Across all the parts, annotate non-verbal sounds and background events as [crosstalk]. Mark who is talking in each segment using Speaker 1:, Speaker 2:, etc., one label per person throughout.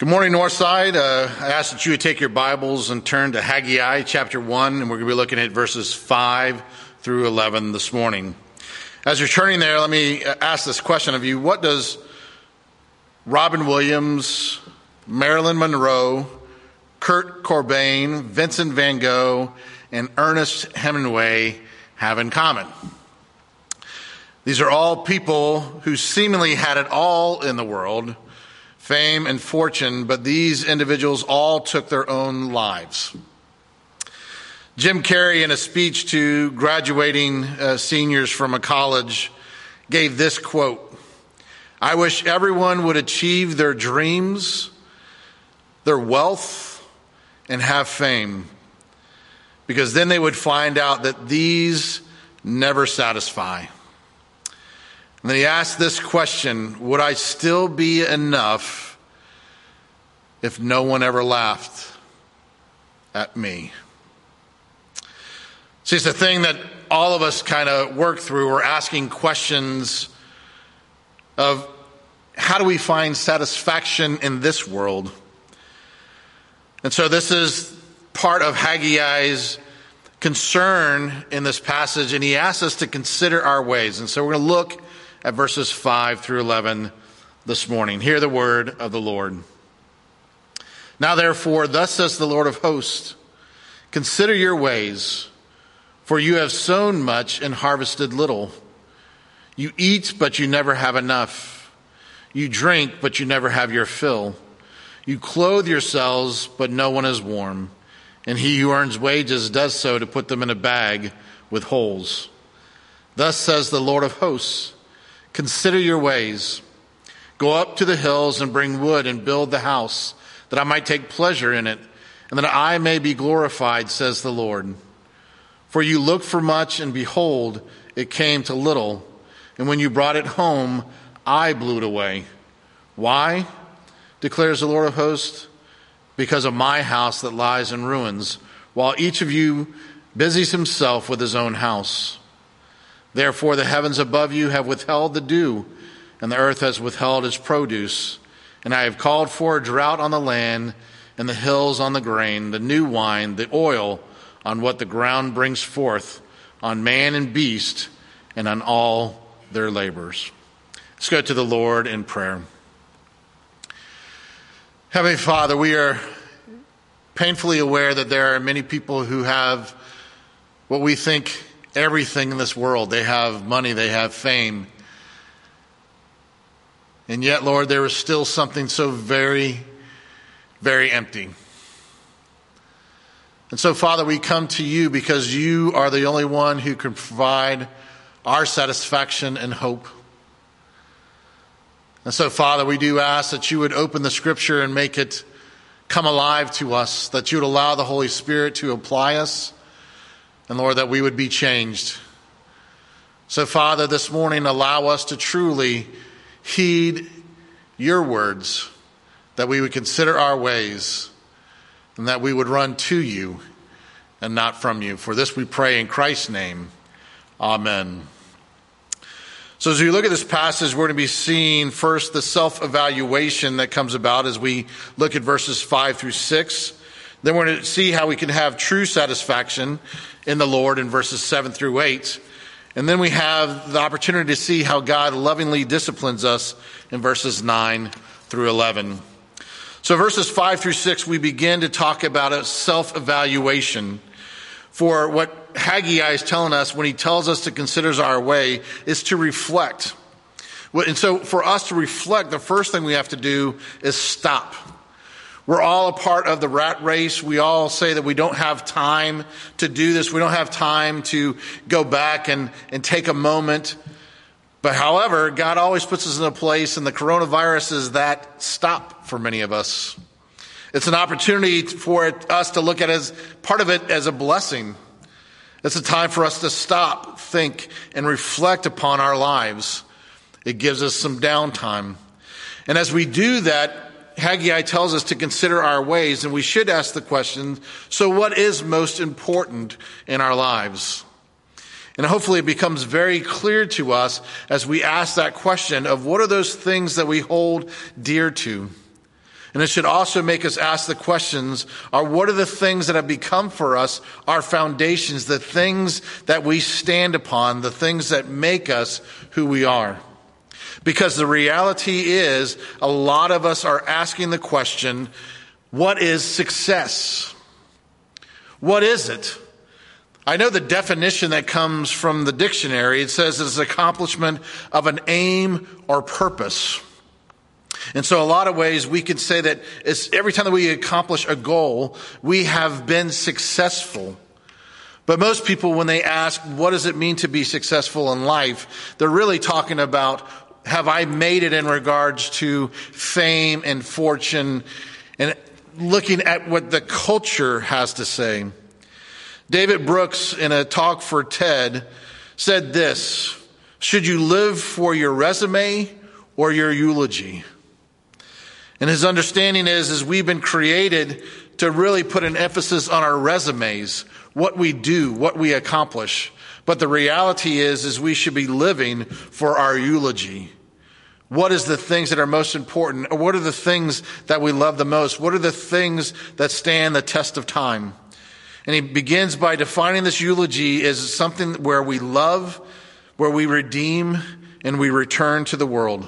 Speaker 1: Good morning, Northside. Uh, I ask that you would take your Bibles and turn to Haggai chapter 1, and we're going to be looking at verses 5 through 11 this morning. As you're turning there, let me ask this question of you What does Robin Williams, Marilyn Monroe, Kurt Cobain, Vincent van Gogh, and Ernest Hemingway have in common? These are all people who seemingly had it all in the world fame, and fortune, but these individuals all took their own lives. Jim Carrey, in a speech to graduating uh, seniors from a college, gave this quote I wish everyone would achieve their dreams, their wealth, and have fame, because then they would find out that these never satisfy. And then he asked this question Would I still be enough if no one ever laughed at me? See, it's a thing that all of us kind of work through. We're asking questions of how do we find satisfaction in this world? And so this is part of Haggai's concern in this passage, and he asks us to consider our ways. And so we're going to look at verses 5 through 11 this morning. Hear the word of the Lord. Now, therefore, thus says the Lord of hosts Consider your ways, for you have sown much and harvested little. You eat, but you never have enough. You drink, but you never have your fill. You clothe yourselves, but no one is warm. And he who earns wages does so to put them in a bag with holes. Thus says the Lord of hosts Consider your ways. Go up to the hills and bring wood and build the house, that I might take pleasure in it, and that I may be glorified, says the Lord. For you looked for much, and behold, it came to little. And when you brought it home, I blew it away. Why? declares the Lord of hosts. Because of my house that lies in ruins, while each of you busies himself with his own house. Therefore, the heavens above you have withheld the dew, and the earth has withheld its produce. And I have called for a drought on the land, and the hills on the grain, the new wine, the oil on what the ground brings forth, on man and beast, and on all their labors. Let's go to the Lord in prayer. Heavenly Father, we are painfully aware that there are many people who have what we think everything in this world. They have money, they have fame. And yet, Lord, there is still something so very, very empty. And so, Father, we come to you because you are the only one who can provide our satisfaction and hope. And so, Father, we do ask that you would open the scripture and make it come alive to us, that you would allow the Holy Spirit to apply us and Lord, that we would be changed. So, Father, this morning, allow us to truly heed your words, that we would consider our ways, and that we would run to you and not from you. For this we pray in Christ's name. Amen. So, as we look at this passage, we're going to be seeing first the self evaluation that comes about as we look at verses 5 through 6. Then we're going to see how we can have true satisfaction in the Lord in verses 7 through 8. And then we have the opportunity to see how God lovingly disciplines us in verses 9 through 11. So, verses 5 through 6, we begin to talk about a self evaluation. For what Haggai is telling us when he tells us to consider our way is to reflect. And so, for us to reflect, the first thing we have to do is stop. We're all a part of the rat race. We all say that we don't have time to do this. We don't have time to go back and, and take a moment. But however, God always puts us in a place, and the coronavirus is that stop for many of us. It's an opportunity for it, us to look at as part of it as a blessing. It's a time for us to stop, think, and reflect upon our lives. It gives us some downtime. And as we do that, Haggai tells us to consider our ways, and we should ask the question so, what is most important in our lives? And hopefully, it becomes very clear to us as we ask that question of what are those things that we hold dear to? And it should also make us ask the questions are what are the things that have become for us our foundations, the things that we stand upon, the things that make us who we are? Because the reality is, a lot of us are asking the question, what is success? What is it? I know the definition that comes from the dictionary. It says it's accomplishment of an aim or purpose. And so, a lot of ways we can say that every time that we accomplish a goal, we have been successful. But most people, when they ask, what does it mean to be successful in life, they're really talking about, have I made it in regards to fame and fortune and looking at what the culture has to say. David Brooks, in a talk for TED, said this Should you live for your resume or your eulogy? And his understanding is, is we've been created to really put an emphasis on our resumes, what we do, what we accomplish. But the reality is, is we should be living for our eulogy. What is the things that are most important? Or what are the things that we love the most? What are the things that stand the test of time? And he begins by defining this eulogy as something where we love, where we redeem, and we return to the world.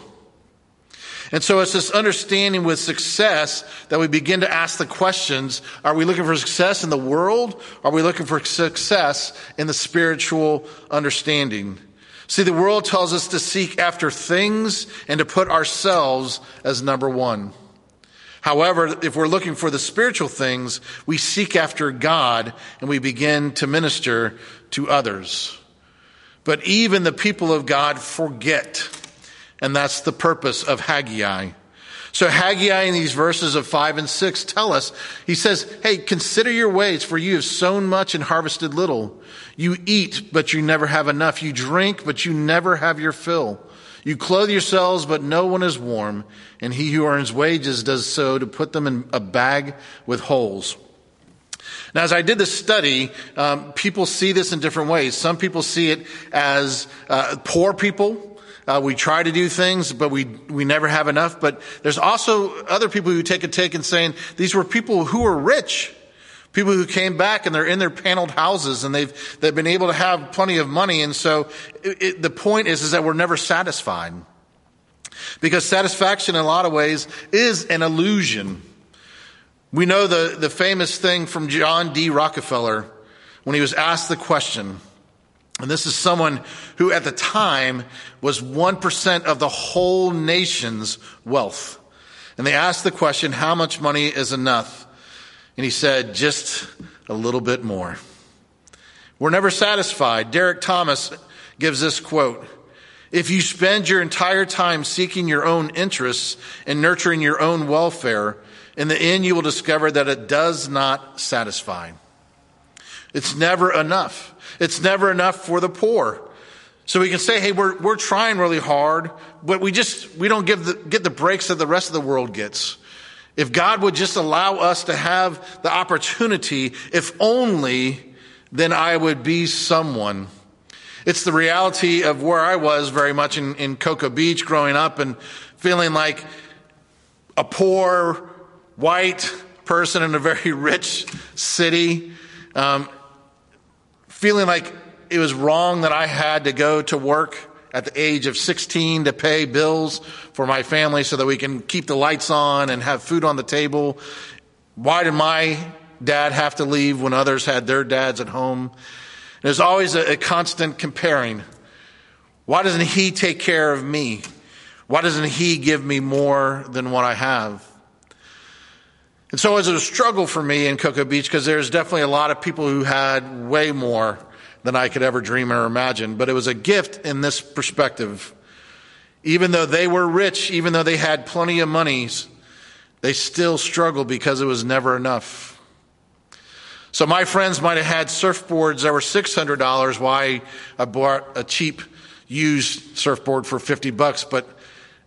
Speaker 1: And so it's this understanding with success that we begin to ask the questions are we looking for success in the world? Are we looking for success in the spiritual understanding? See, the world tells us to seek after things and to put ourselves as number one. However, if we're looking for the spiritual things, we seek after God and we begin to minister to others. But even the people of God forget and that's the purpose of Haggai. So Haggai in these verses of five and six tell us, he says, Hey, consider your ways, for you have sown much and harvested little. You eat, but you never have enough. You drink, but you never have your fill. You clothe yourselves, but no one is warm. And he who earns wages does so to put them in a bag with holes. Now, as I did this study, um, people see this in different ways. Some people see it as uh, poor people uh, we try to do things, but we, we never have enough. But there's also other people who take a take and saying these were people who were rich. People who came back and they're in their paneled houses and they've, they've been able to have plenty of money. And so it, it, the point is, is that we're never satisfied. Because satisfaction in a lot of ways is an illusion. We know the, the famous thing from John D. Rockefeller when he was asked the question, and this is someone who at the time was 1% of the whole nation's wealth. And they asked the question, how much money is enough? And he said, just a little bit more. We're never satisfied. Derek Thomas gives this quote. If you spend your entire time seeking your own interests and nurturing your own welfare, in the end you will discover that it does not satisfy. It's never enough. It's never enough for the poor. So we can say, hey, we're, we're trying really hard, but we just, we don't give the, get the breaks that the rest of the world gets. If God would just allow us to have the opportunity, if only, then I would be someone. It's the reality of where I was very much in, in Cocoa Beach growing up and feeling like a poor white person in a very [laughs] rich city. Um, feeling like it was wrong that I had to go to work at the age of 16 to pay bills for my family so that we can keep the lights on and have food on the table. Why did my dad have to leave when others had their dads at home? There's always a, a constant comparing. Why doesn't he take care of me? Why doesn't he give me more than what I have? And so it was a struggle for me in Cocoa Beach because there's definitely a lot of people who had way more than I could ever dream or imagine. But it was a gift in this perspective. Even though they were rich, even though they had plenty of monies, they still struggled because it was never enough. So my friends might have had surfboards that were $600 why I bought a cheap used surfboard for 50 bucks, but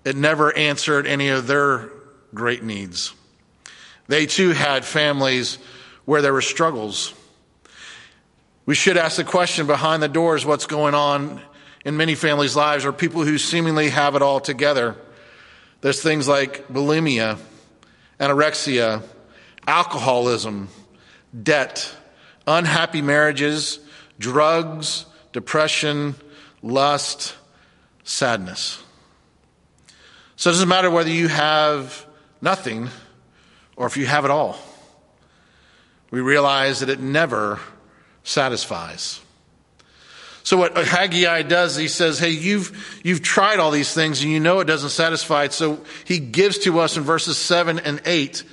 Speaker 1: it never answered any of their great needs. They too had families where there were struggles. We should ask the question behind the doors what's going on in many families' lives are people who seemingly have it all together. There's things like bulimia, anorexia, alcoholism, debt, unhappy marriages, drugs, depression, lust, sadness. So it doesn't matter whether you have nothing or if you have it all. We realize that it never satisfies. So what Haggai does, he says, Hey, you've, you've tried all these things and you know it doesn't satisfy. So he gives to us in verses seven and eight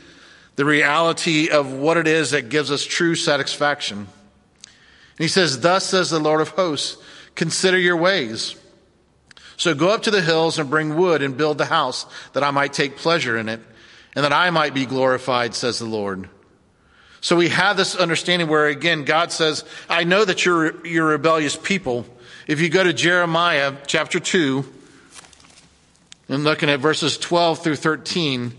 Speaker 1: the reality of what it is that gives us true satisfaction. And he says, Thus says the Lord of hosts, consider your ways. So go up to the hills and bring wood and build the house that I might take pleasure in it and that I might be glorified, says the Lord. So we have this understanding where again, God says, I know that you're, you're rebellious people. If you go to Jeremiah chapter 2 and looking at verses 12 through 13,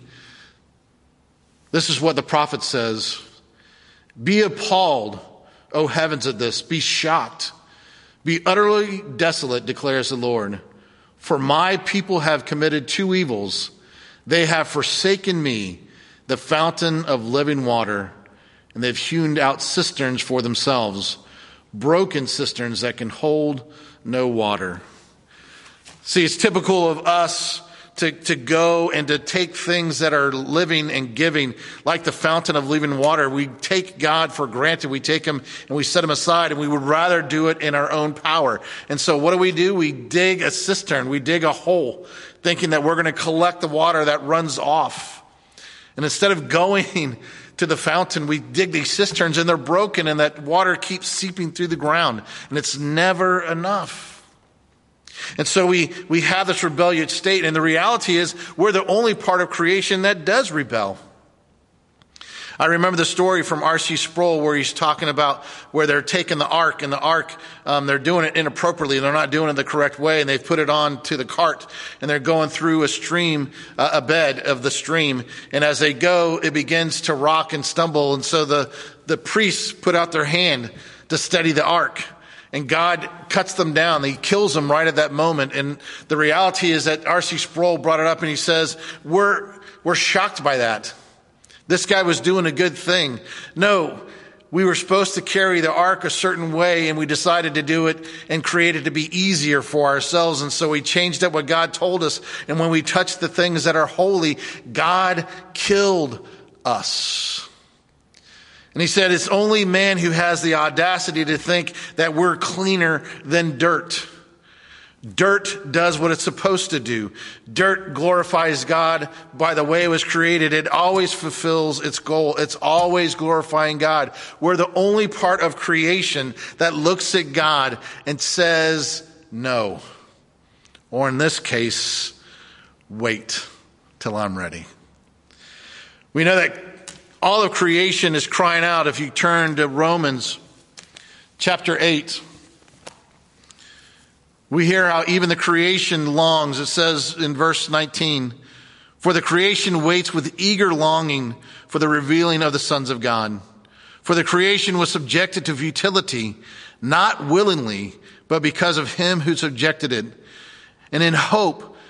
Speaker 1: this is what the prophet says. Be appalled, O heavens, at this. Be shocked. Be utterly desolate, declares the Lord. For my people have committed two evils. They have forsaken me, the fountain of living water and they've hewn out cisterns for themselves, broken cisterns that can hold no water. See, it's typical of us to, to go and to take things that are living and giving, like the fountain of living water. We take God for granted. We take Him and we set Him aside, and we would rather do it in our own power. And so, what do we do? We dig a cistern, we dig a hole, thinking that we're going to collect the water that runs off. And instead of going [laughs] to the fountain, we dig these cisterns and they're broken and that water keeps seeping through the ground and it's never enough. And so we, we have this rebellious state and the reality is we're the only part of creation that does rebel. I remember the story from R.C. Sproul where he's talking about where they're taking the ark and the ark, um, they're doing it inappropriately. They're not doing it the correct way and they've put it on to the cart and they're going through a stream, uh, a bed of the stream. And as they go, it begins to rock and stumble. And so the, the priests put out their hand to steady the ark and God cuts them down. He kills them right at that moment. And the reality is that R.C. Sproul brought it up and he says, we're, we're shocked by that. This guy was doing a good thing. No, we were supposed to carry the ark a certain way and we decided to do it and create it to be easier for ourselves. And so we changed up what God told us. And when we touched the things that are holy, God killed us. And he said, it's only man who has the audacity to think that we're cleaner than dirt. Dirt does what it's supposed to do. Dirt glorifies God by the way it was created. It always fulfills its goal. It's always glorifying God. We're the only part of creation that looks at God and says no. Or in this case, wait till I'm ready. We know that all of creation is crying out if you turn to Romans chapter 8. We hear how even the creation longs. It says in verse 19, For the creation waits with eager longing for the revealing of the sons of God. For the creation was subjected to futility, not willingly, but because of him who subjected it. And in hope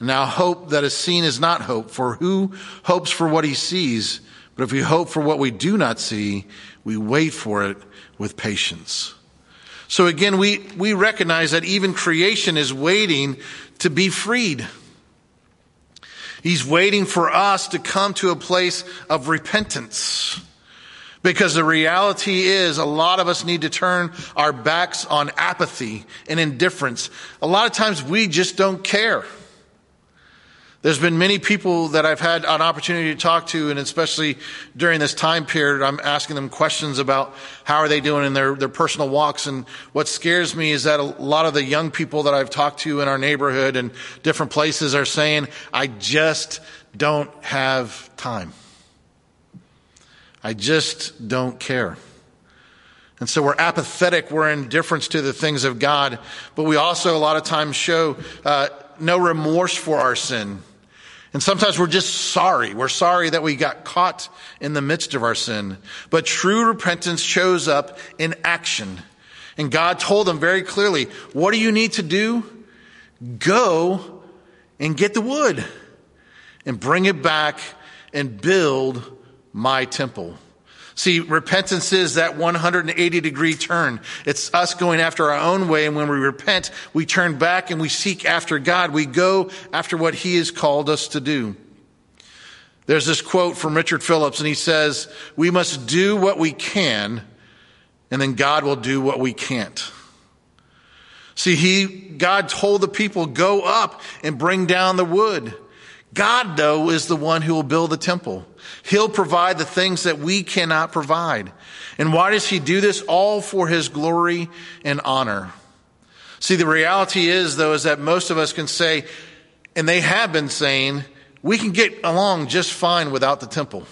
Speaker 1: Now hope that is seen is not hope, for who hopes for what he sees? But if we hope for what we do not see, we wait for it with patience. So again, we, we recognize that even creation is waiting to be freed. He's waiting for us to come to a place of repentance. Because the reality is a lot of us need to turn our backs on apathy and indifference. A lot of times we just don't care. There's been many people that I've had an opportunity to talk to, and especially during this time period, I'm asking them questions about how are they doing in their, their personal walks. And what scares me is that a lot of the young people that I've talked to in our neighborhood and different places are saying, I just don't have time. I just don't care. And so we're apathetic, we're indifferent to the things of God, but we also a lot of times show uh, no remorse for our sin. And sometimes we're just sorry. We're sorry that we got caught in the midst of our sin. But true repentance shows up in action. And God told them very clearly, what do you need to do? Go and get the wood and bring it back and build my temple. See, repentance is that 180 degree turn. It's us going after our own way. And when we repent, we turn back and we seek after God. We go after what He has called us to do. There's this quote from Richard Phillips, and he says, We must do what we can, and then God will do what we can't. See, he, God told the people, go up and bring down the wood. God, though, is the one who will build the temple. He'll provide the things that we cannot provide. And why does he do this? All for his glory and honor. See, the reality is, though, is that most of us can say, and they have been saying, we can get along just fine without the temple.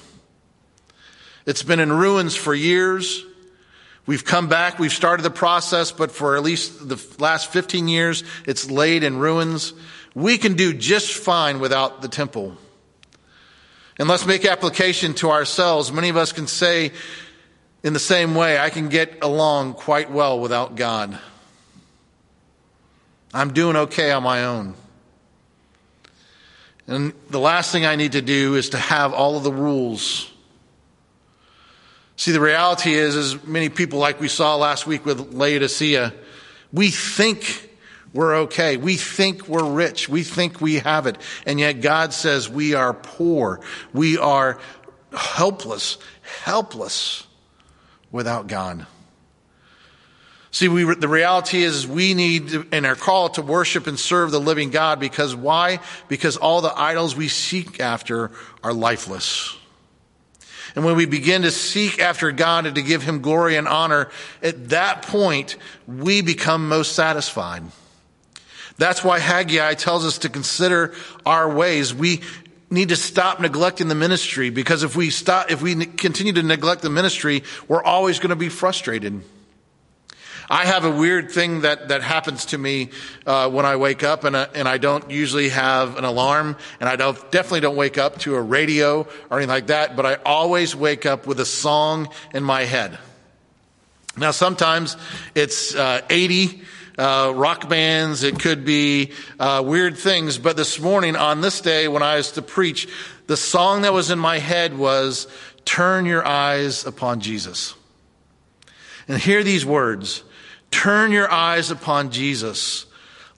Speaker 1: It's been in ruins for years. We've come back, we've started the process, but for at least the last 15 years, it's laid in ruins. We can do just fine without the temple. And let's make application to ourselves. Many of us can say in the same way, I can get along quite well without God. I'm doing okay on my own. And the last thing I need to do is to have all of the rules. See, the reality is, as many people, like we saw last week with Laodicea, we think we're okay. We think we're rich. We think we have it. And yet God says we are poor. We are helpless, helpless without God. See, we, the reality is we need in our call to worship and serve the living God because why? Because all the idols we seek after are lifeless. And when we begin to seek after God and to give him glory and honor, at that point, we become most satisfied. That's why Haggai tells us to consider our ways. We need to stop neglecting the ministry because if we stop, if we continue to neglect the ministry, we're always going to be frustrated. I have a weird thing that, that happens to me uh, when I wake up, and, and I don't usually have an alarm, and I don't, definitely don't wake up to a radio or anything like that, but I always wake up with a song in my head. Now, sometimes it's uh, 80 uh, rock bands, it could be uh, weird things. But this morning, on this day, when I was to preach, the song that was in my head was Turn Your Eyes Upon Jesus. And hear these words Turn your eyes upon Jesus.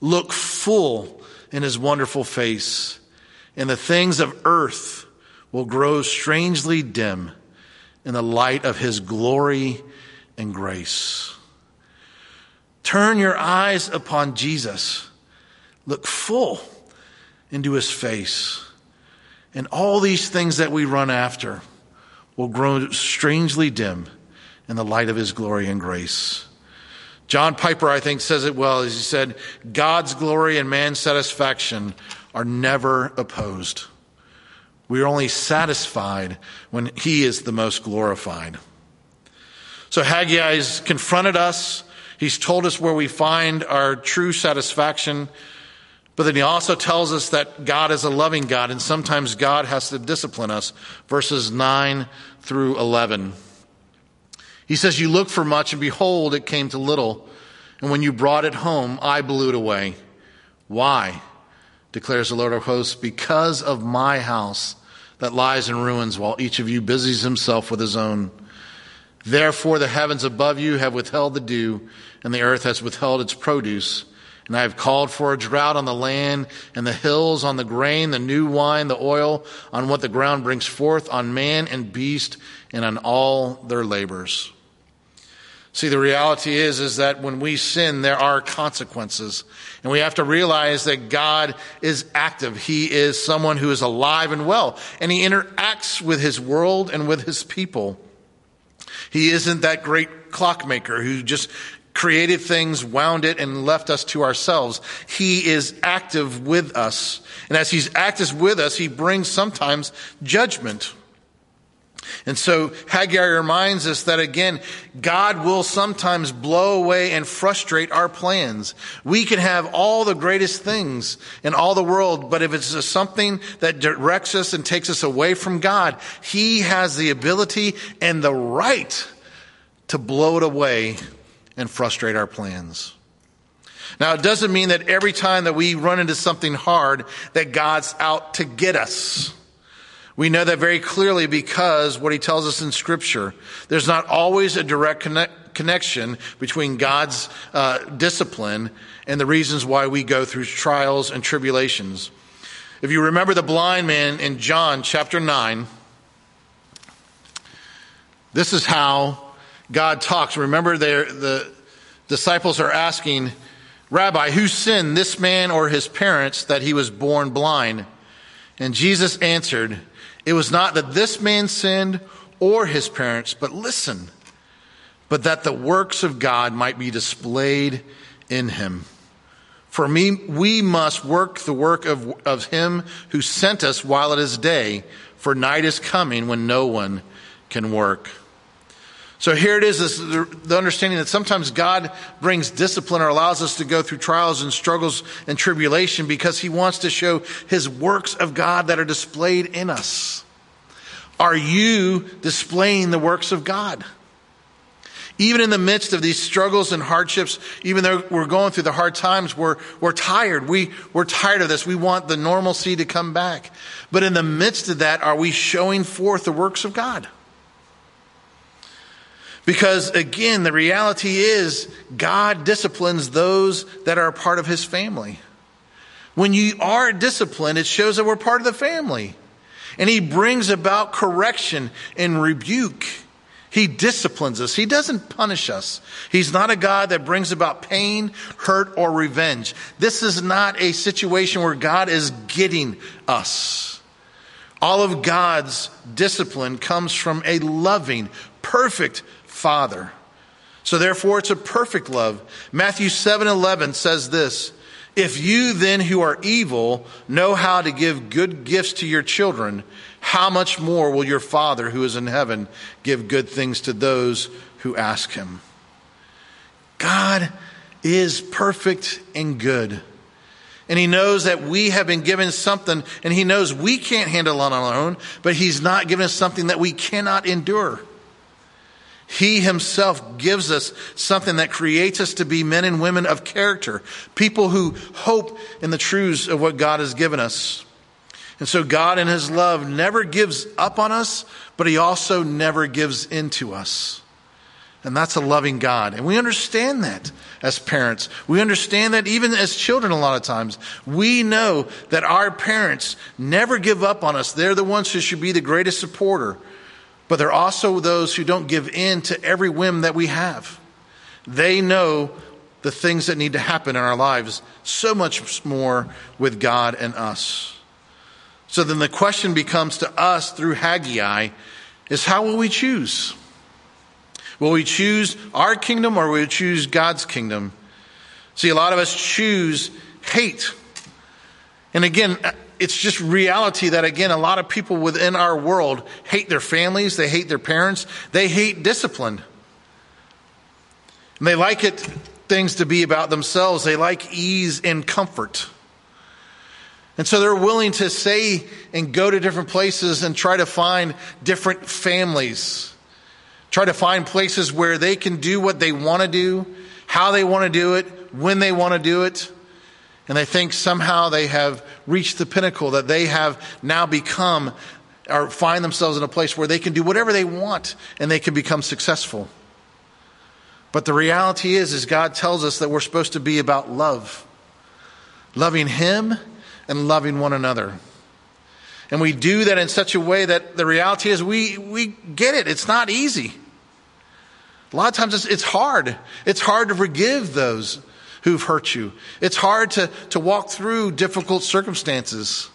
Speaker 1: Look full in his wonderful face, and the things of earth will grow strangely dim in the light of his glory and grace. Turn your eyes upon Jesus. Look full into his face. And all these things that we run after will grow strangely dim in the light of his glory and grace. John Piper, I think, says it well as he said, God's glory and man's satisfaction are never opposed. We are only satisfied when he is the most glorified. So Haggai has confronted us He's told us where we find our true satisfaction. But then he also tells us that God is a loving God, and sometimes God has to discipline us. Verses 9 through 11. He says, You looked for much, and behold, it came to little. And when you brought it home, I blew it away. Why? declares the Lord of hosts, because of my house that lies in ruins, while each of you busies himself with his own. Therefore, the heavens above you have withheld the dew, and the earth has withheld its produce. And I have called for a drought on the land and the hills, on the grain, the new wine, the oil, on what the ground brings forth, on man and beast, and on all their labors. See, the reality is, is that when we sin, there are consequences. And we have to realize that God is active. He is someone who is alive and well. And he interacts with his world and with his people. He isn't that great clockmaker who just created things, wound it, and left us to ourselves. He is active with us. And as He's active with us, He brings sometimes judgment. And so Haggai reminds us that again, God will sometimes blow away and frustrate our plans. We can have all the greatest things in all the world, but if it's something that directs us and takes us away from God, He has the ability and the right to blow it away and frustrate our plans. Now, it doesn't mean that every time that we run into something hard that God's out to get us. We know that very clearly because what he tells us in Scripture. There's not always a direct connect, connection between God's uh, discipline and the reasons why we go through trials and tribulations. If you remember the blind man in John chapter 9, this is how God talks. Remember, the disciples are asking, Rabbi, who sinned, this man or his parents, that he was born blind? And Jesus answered, it was not that this man sinned or his parents, but listen, but that the works of God might be displayed in him. For me, we must work the work of, of him who sent us while it is day, for night is coming when no one can work. So here it is, this, the understanding that sometimes God brings discipline or allows us to go through trials and struggles and tribulation because he wants to show his works of God that are displayed in us. Are you displaying the works of God? Even in the midst of these struggles and hardships, even though we're going through the hard times, we're, we're tired. We, we're tired of this. We want the normalcy to come back. But in the midst of that, are we showing forth the works of God? Because again, the reality is God disciplines those that are a part of his family. When you are disciplined, it shows that we're part of the family. And he brings about correction and rebuke. He disciplines us. He doesn't punish us. He's not a God that brings about pain, hurt, or revenge. This is not a situation where God is getting us. All of God's discipline comes from a loving, perfect Father. So therefore, it's a perfect love. Matthew 7 11 says this If you then who are evil know how to give good gifts to your children, how much more will your Father who is in heaven give good things to those who ask him? God is perfect and good. And he knows that we have been given something, and he knows we can't handle on our own, but he's not given us something that we cannot endure. He himself gives us something that creates us to be men and women of character, people who hope in the truths of what God has given us. And so God in his love never gives up on us, but he also never gives in to us. And that's a loving God. And we understand that as parents. We understand that even as children, a lot of times. We know that our parents never give up on us. They're the ones who should be the greatest supporter. But there are also those who don't give in to every whim that we have. They know the things that need to happen in our lives so much more with God and us. So then the question becomes to us through Haggai is how will we choose? Will we choose our kingdom or will we choose God's kingdom? See, a lot of us choose hate. And again, it's just reality that, again, a lot of people within our world hate their families, they hate their parents, they hate discipline. And they like it, things to be about themselves, they like ease and comfort. And so they're willing to say and go to different places and try to find different families. Try to find places where they can do what they want to do, how they want to do it, when they want to do it and they think somehow they have reached the pinnacle, that they have now become or find themselves in a place where they can do whatever they want and they can become successful. But the reality is, is God tells us that we're supposed to be about love. Loving Him and loving one another. And we do that in such a way that the reality is we, we get it. It's not easy. A lot of times it's, it's hard. It's hard to forgive those who've hurt you. It's hard to, to walk through difficult circumstances.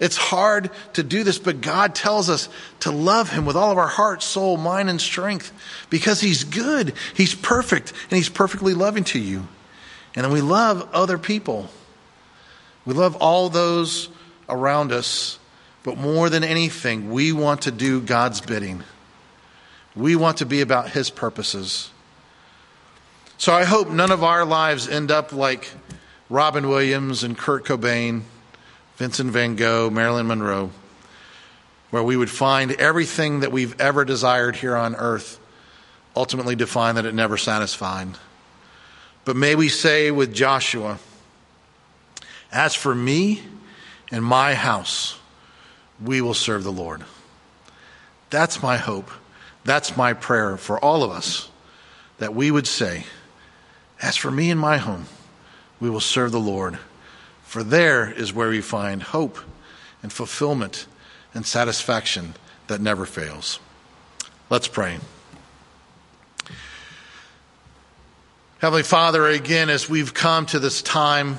Speaker 1: It's hard to do this, but God tells us to love Him with all of our heart, soul, mind, and strength because He's good, He's perfect, and He's perfectly loving to you. And then we love other people. We love all those around us But more than anything, we want to do God's bidding. We want to be about His purposes. So I hope none of our lives end up like Robin Williams and Kurt Cobain, Vincent van Gogh, Marilyn Monroe, where we would find everything that we've ever desired here on earth, ultimately to find that it never satisfied. But may we say with Joshua, as for me and my house, we will serve the Lord. That's my hope. That's my prayer for all of us that we would say, As for me and my home, we will serve the Lord. For there is where we find hope and fulfillment and satisfaction that never fails. Let's pray. Heavenly Father, again, as we've come to this time,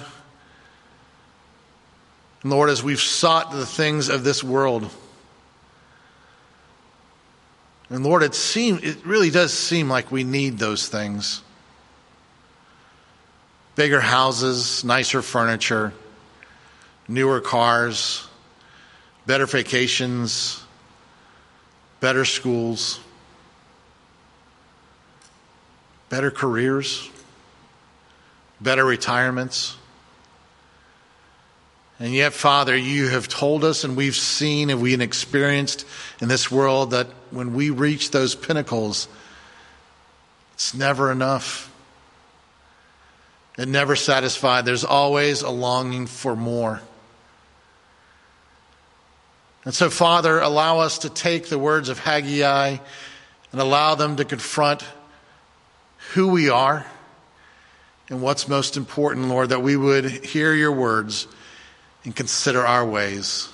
Speaker 1: Lord, as we've sought the things of this world, and Lord, it seem it really does seem like we need those things. Bigger houses, nicer furniture, newer cars, better vacations, better schools, better careers, better retirements. And yet, Father, you have told us, and we've seen and we've experienced in this world that when we reach those pinnacles, it's never enough. It never satisfied. There's always a longing for more. And so, Father, allow us to take the words of Haggai and allow them to confront who we are and what's most important, Lord, that we would hear your words and consider our ways.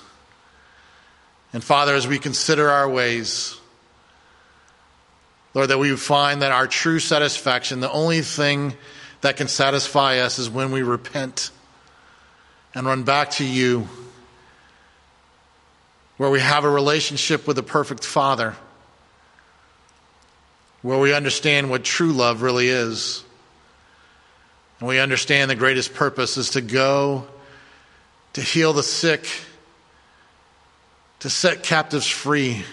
Speaker 1: And Father, as we consider our ways, Lord, that we would find that our true satisfaction, the only thing that can satisfy us is when we repent and run back to you, where we have a relationship with the perfect Father, where we understand what true love really is. And we understand the greatest purpose is to go to heal the sick, to set captives free,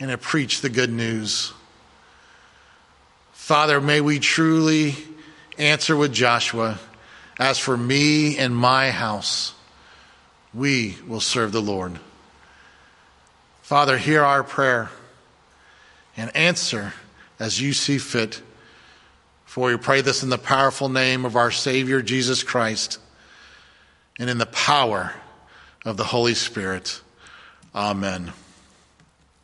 Speaker 1: and to preach the good news. Father, may we truly answer with Joshua As for me and my house, we will serve the Lord. Father, hear our prayer and answer as you see fit. For we pray this in the powerful name of our Savior, Jesus Christ and in the power of the Holy Spirit. Amen.